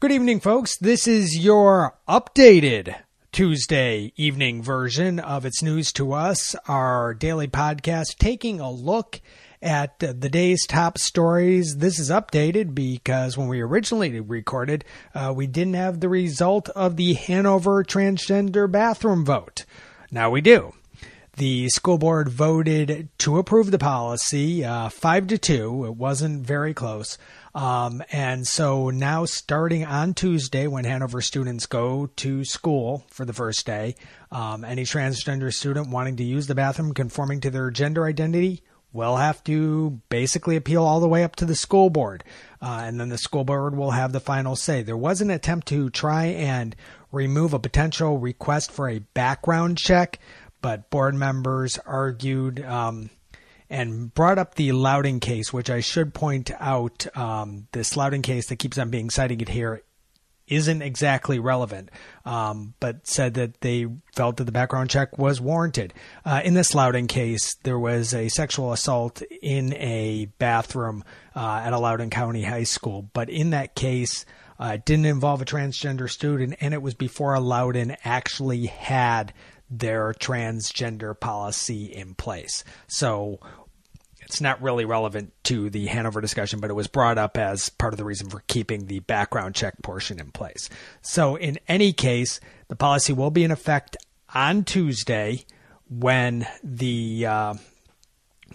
Good evening, folks. This is your updated Tuesday evening version of It's News to Us, our daily podcast taking a look at the day's top stories. This is updated because when we originally recorded, uh, we didn't have the result of the Hanover transgender bathroom vote. Now we do. The school board voted to approve the policy, uh, five to two. It wasn't very close. Um, and so now, starting on Tuesday, when Hanover students go to school for the first day, um, any transgender student wanting to use the bathroom conforming to their gender identity will have to basically appeal all the way up to the school board. Uh, and then the school board will have the final say. There was an attempt to try and remove a potential request for a background check, but board members argued. Um, and brought up the Loudoun case, which I should point out. Um, this Loudoun case that keeps on being cited here isn't exactly relevant, um, but said that they felt that the background check was warranted. Uh, in this Loudoun case, there was a sexual assault in a bathroom uh, at a Loudoun County high school, but in that case, uh, it didn't involve a transgender student, and it was before Loudoun actually had their transgender policy in place. So it's not really relevant to the Hanover discussion, but it was brought up as part of the reason for keeping the background check portion in place. So, in any case, the policy will be in effect on Tuesday when the uh,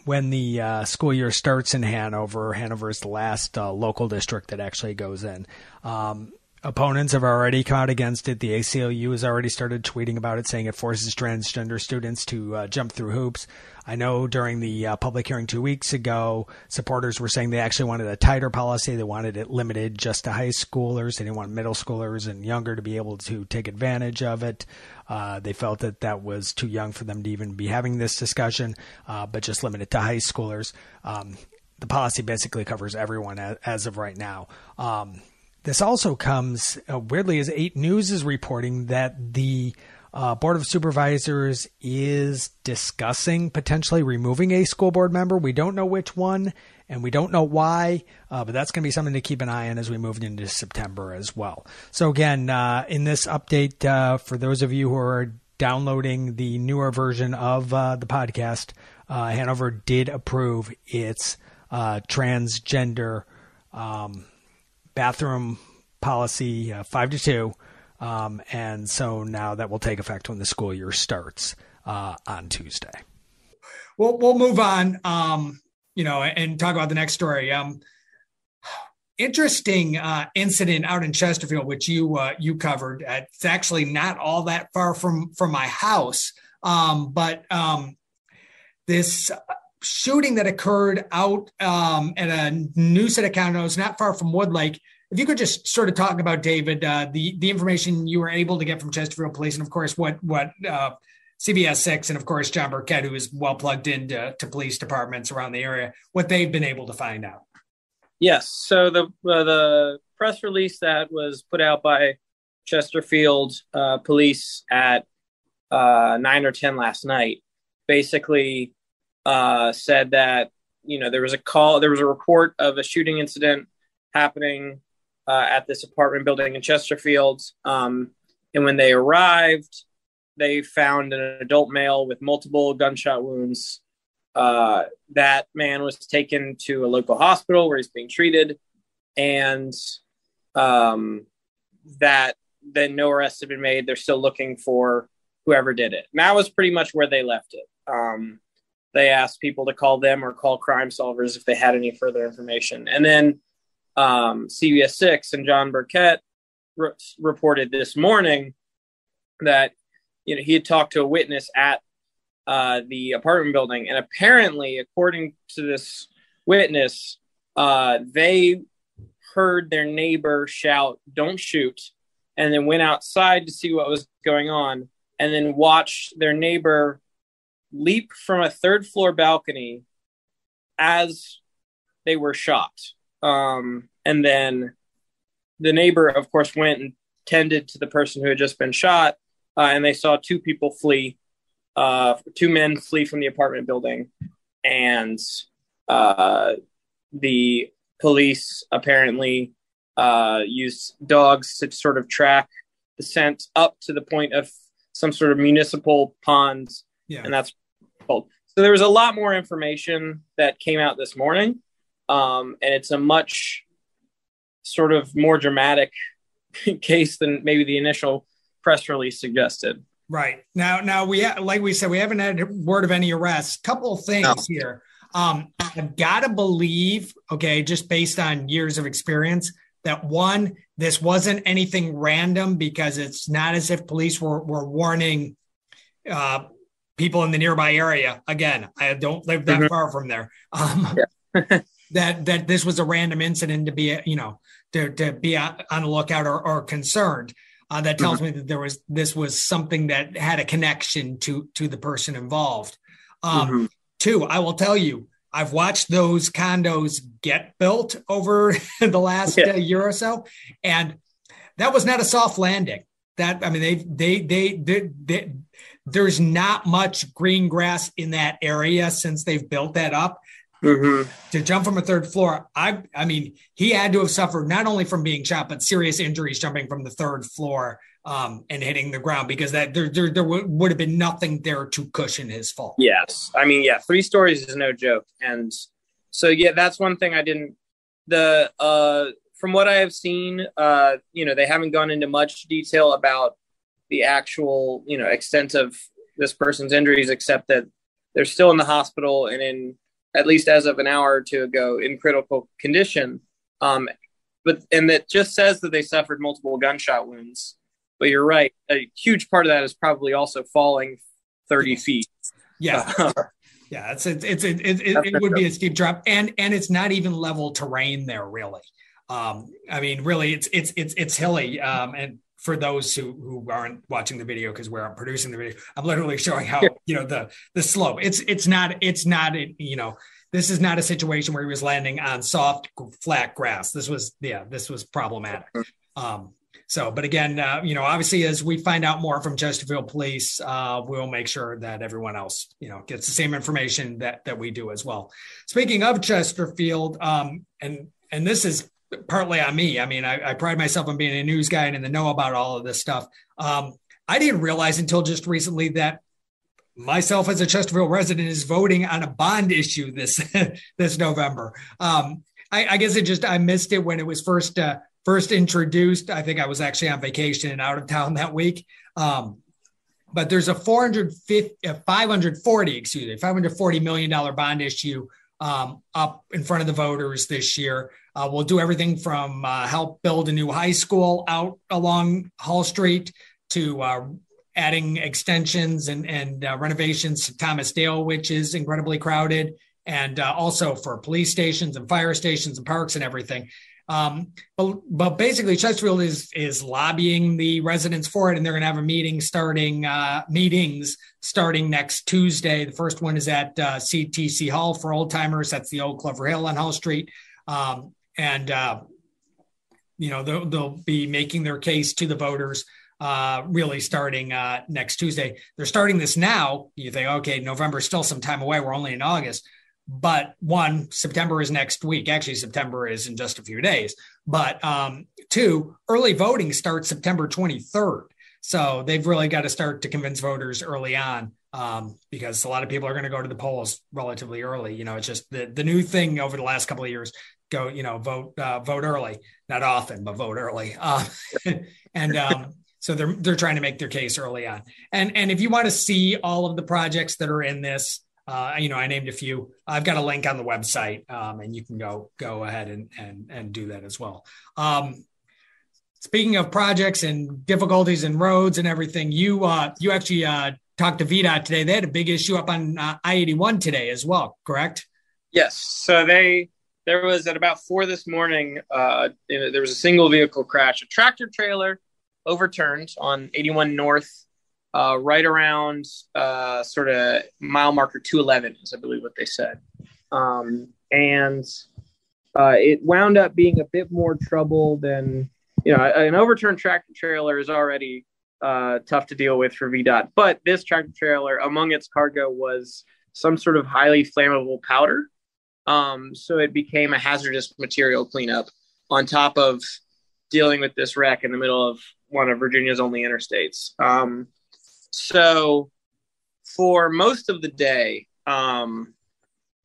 when the uh, school year starts in Hanover. Hanover is the last uh, local district that actually goes in. Um, Opponents have already come out against it. The ACLU has already started tweeting about it, saying it forces transgender students to uh, jump through hoops. I know during the uh, public hearing two weeks ago, supporters were saying they actually wanted a tighter policy. They wanted it limited just to high schoolers. They didn't want middle schoolers and younger to be able to take advantage of it. Uh, they felt that that was too young for them to even be having this discussion, uh, but just limit it to high schoolers. Um, the policy basically covers everyone as, as of right now. Um, this also comes uh, weirdly as 8 News is reporting that the uh, Board of Supervisors is discussing potentially removing a school board member. We don't know which one and we don't know why, uh, but that's going to be something to keep an eye on as we move into September as well. So, again, uh, in this update, uh, for those of you who are downloading the newer version of uh, the podcast, Hanover did approve its transgender. Um, bathroom policy uh, five to two, um, and so now that will take effect when the school year starts uh, on Tuesday. We'll we'll move on, um, you know, and talk about the next story. Um, interesting uh, incident out in Chesterfield, which you uh, you covered. It's actually not all that far from from my house, um, but um, this shooting that occurred out um, at a new set of was not far from Woodlake. If you could just sort of talk about David, uh, the the information you were able to get from Chesterfield Police, and of course what what uh, CBS Six, and of course Jon Burkett, who is well plugged into to police departments around the area, what they've been able to find out. Yes. So the uh, the press release that was put out by Chesterfield uh, Police at uh, nine or ten last night basically uh, said that you know there was a call, there was a report of a shooting incident happening uh, at this apartment building in Chesterfield, um, and when they arrived, they found an adult male with multiple gunshot wounds. Uh, that man was taken to a local hospital where he's being treated, and um, that then no arrests have been made. They're still looking for whoever did it. And that was pretty much where they left it. Um, they asked people to call them or call Crime Solvers if they had any further information. And then um, CBS 6 and Jon Burkett re- reported this morning that you know he had talked to a witness at uh, the apartment building, and apparently, according to this witness, uh, they heard their neighbor shout, "Don't shoot," and then went outside to see what was going on, and then watched their neighbor leap from a third floor balcony as they were shot. Um, and then the neighbor, of course, went and tended to the person who had just been shot, uh, and they saw two people flee, uh, two men flee from the apartment building, and uh, the police apparently uh, used dogs to sort of track the scent up to the point of some sort of municipal ponds, yeah. and that's So there was a lot more information that came out this morning, um, and it's a much sort of more dramatic case than maybe the initial press release suggested. Right now, now we like we said we haven't had word of any arrests. Couple of things no. here. Um, I've got to believe, okay, just based on years of experience, that one, this wasn't anything random because it's not as if police were, were warning uh, people in the nearby area. Again, I don't live that mm-hmm. far from there. Um, yeah. that that this was a random incident to be, you know, to, to be on the lookout or, or concerned. Uh, that tells mm-hmm. me that there was this was something that had a connection to to the person involved. Um, mm-hmm. Two, I will tell you, I've watched those condos get built over the last yeah. uh, year or so, and that was not a soft landing. That I mean, they they they, they, they there's not much green grass in that area since they've built that up. Mm-hmm. To jump from a third floor, I I mean, he had to have suffered not only from being shot, but serious injuries jumping from the third floor um, and hitting the ground because that there there, there w- would have been nothing there to cushion his fall. Yes, I mean, yeah, three stories is no joke, and so yeah, that's one thing I didn't. The uh, from what I have seen, uh, you know, they haven't gone into much detail about the actual you know extent of this person's injuries, except that they're still in the hospital and in at least as of an hour or two ago, in critical condition. Um, but and that just says that they suffered multiple gunshot wounds. But you're right, a huge part of that is probably also falling 30 feet. Yeah. yeah, it's it's it's it, it, it, it would be a steep drop, and and it's not even level terrain there really. Um, I mean, really, it's it's it's it's hilly, um, and for those who who aren't watching the video because we're producing the video i'm literally showing how you know the the slope. It's it's not it's not you know this is not a situation where he was landing on soft flat grass. This was yeah this was problematic. Um so but again uh, you know obviously as we find out more from chesterfield police uh, we'll make sure that everyone else you know gets the same information that that we do as well. Speaking of chesterfield um and and this is partly on me. I mean, I, I, pride myself on being a news guy and in the know about all of this stuff. Um, I didn't realize until just recently that myself as a Chesterfield resident is voting on a bond issue this this November. Um, I, I, guess it just I missed it when it was first uh, first introduced. I think I was actually on vacation and out of town that week. Um, but there's a 450, uh, 540, excuse me, 540 million dollar bond issue um, up in front of the voters this year. Uh, we'll do everything from uh, help build a new high school out along Hull Street to uh, adding extensions and, and uh, renovations to Thomas Dale, which is incredibly crowded, and uh, also for police stations and fire stations and parks and everything. Um, but, but basically, Chesterfield is is lobbying the residents for it, and they're going to have a meeting starting uh, meetings starting next Tuesday. The first one is at CTC Hull for old timers. That's the old Clover Hill on Hull Street. Um, and uh, you know they'll, they'll, be making their case to the voters uh, really starting uh, next Tuesday. They're starting this now. You think, okay, November is still some time away. We're only in August. But one, September is next week. Actually, September is in just a few days. But um, two, early voting starts September 23rd. So they've really got to start to convince voters early on um, because a lot of people are going to go to the polls relatively early. You know, it's just the, the new thing over the last couple of years go, you know, vote uh, vote early. Not often, but vote early. Uh, and um, so they're they're trying to make their case early on. And and if you want to see all of the projects that are in this, uh, you know, I named a few. I've got a link on the website, um, and you can go go ahead and and and do that as well. Um, speaking of projects and difficulties and roads and everything, you uh, you actually uh, talked to VDOT today. They had a big issue up on uh, I eighty one today as well, correct? Yes. So they there was at about four this morning. Uh, there was a single vehicle crash. A tractor trailer overturned on eighty one North uh, right around uh, sort of mile marker 211 is I believe what they said. Um, and uh, it wound up being a bit more trouble than, you know, an overturned tractor trailer is already uh, tough to deal with for VDOT. But this tractor trailer, among its cargo, was some sort of highly flammable powder. Um, so it became a hazardous material cleanup on top of dealing with this wreck in the middle of one of Virginia's only interstates. Um, so for most of the day, um,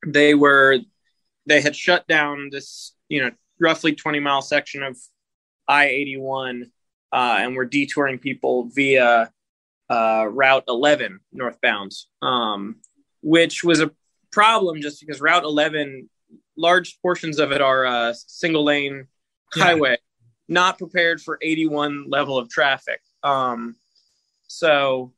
they were they had shut down this you know roughly 20 mile section of I-81 uh, and were detouring people via uh, Route 11 northbound, um, which was a problem just because Route 11, large portions of it are a single lane yeah. highway, not prepared for 81 level of traffic. Um, so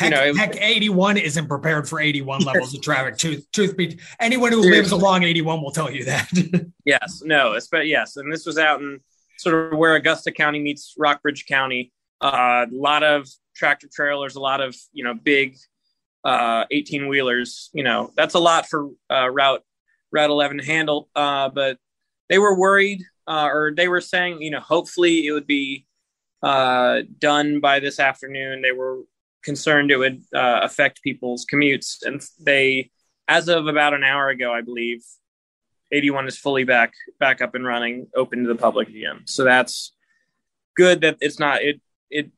Heck, you know, heck, 81 isn't prepared for 81 levels of traffic. Truth, truth be, anyone who lives along 81 will tell you that. yes, no, but yes, and this was out in sort of where Augusta County meets Rockbridge County. Uh, a lot of tractor trailers, a lot of you know big 18 uh, wheelers. You know, that's a lot for uh, Route Route 11 to handle. Uh, but they were worried, uh, or they were saying, you know, hopefully it would be uh, done by this afternoon. They were concerned it would uh, affect people's commutes. And they, as of about an hour ago, I believe, 81 is fully back back up and running, open to the public again. So that's good that it's not it it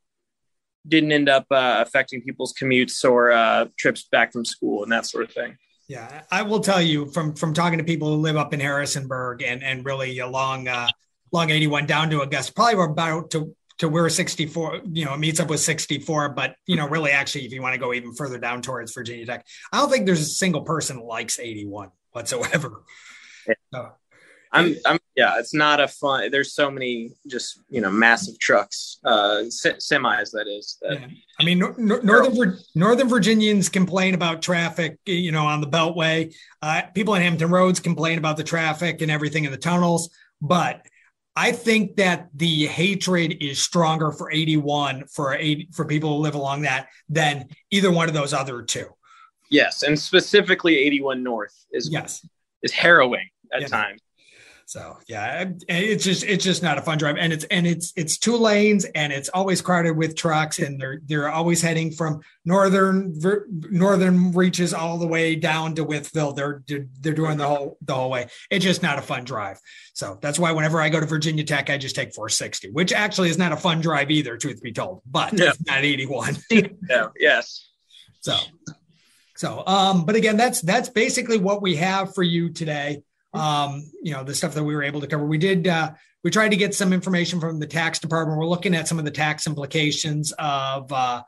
didn't end up uh, affecting people's commutes or uh, trips back from school and that sort of thing. Yeah, I will tell you from from talking to people who live up in Harrisonburg and and really along uh, along 81 down to Augusta, probably we're about to to where 64, you know, meets up with 64. But, you know, really, actually, if you want to go even further down towards Virginia Tech, I don't think there's a single person likes 81 whatsoever. Yeah. So, I'm, I'm, yeah, it's not a fun. There's so many just, you know, massive trucks, uh, semis, that is. That, yeah. I mean, no, no, Northern, Northern Virginians complain about traffic, you know, on the Beltway. Uh, people in Hampton Roads complain about the traffic and everything in the tunnels. But I think that the hatred is stronger for 81 for 80, for people who live along that than either one of those other two. Yes, and specifically 81 North is yes is harrowing at times. So yeah, it's just it's just not a fun drive, and it's and it's it's two lanes, and it's always crowded with trucks, and they're they're always heading from northern northern reaches all the way down to Wytheville. They're they're doing the whole the whole way. It's just not a fun drive. So that's why whenever I go to Virginia Tech, I just take 460, which actually is not a fun drive either, truth be told. But yeah. it's not 81. yeah. Yes. So so um, but again, that's that's basically what we have for you today um, you know, the stuff that we were able to cover. We did, uh, we tried to get some information from the tax department. We're looking at some of the tax implications of uh,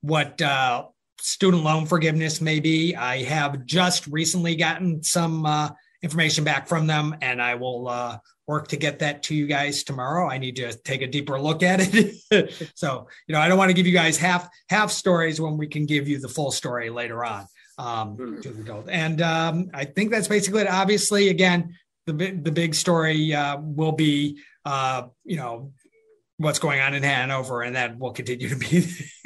what uh, student loan forgiveness may be. I have just recently gotten some uh, information back from them, and I will uh, work to get that to you guys tomorrow. I need to take a deeper look at it. so, you know, I don't want to give you guys half half stories when we can give you the full story later on um, to the adult. And um, I think that's basically it. Obviously, again, the the big story uh, will be, uh, you know, what's going on in Hanover, and that will continue to be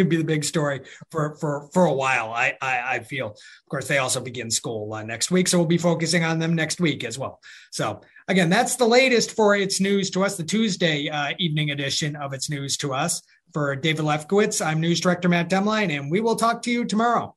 be the big story for for for a while. I I, I feel. Of course, they also begin school uh, next week, so we'll be focusing on them next week as well. So again, that's the latest for its news to us, the Tuesday uh, evening edition of its news to us. For David Lefkowitz, I'm News Director Matt Demlein, and we will talk to you tomorrow.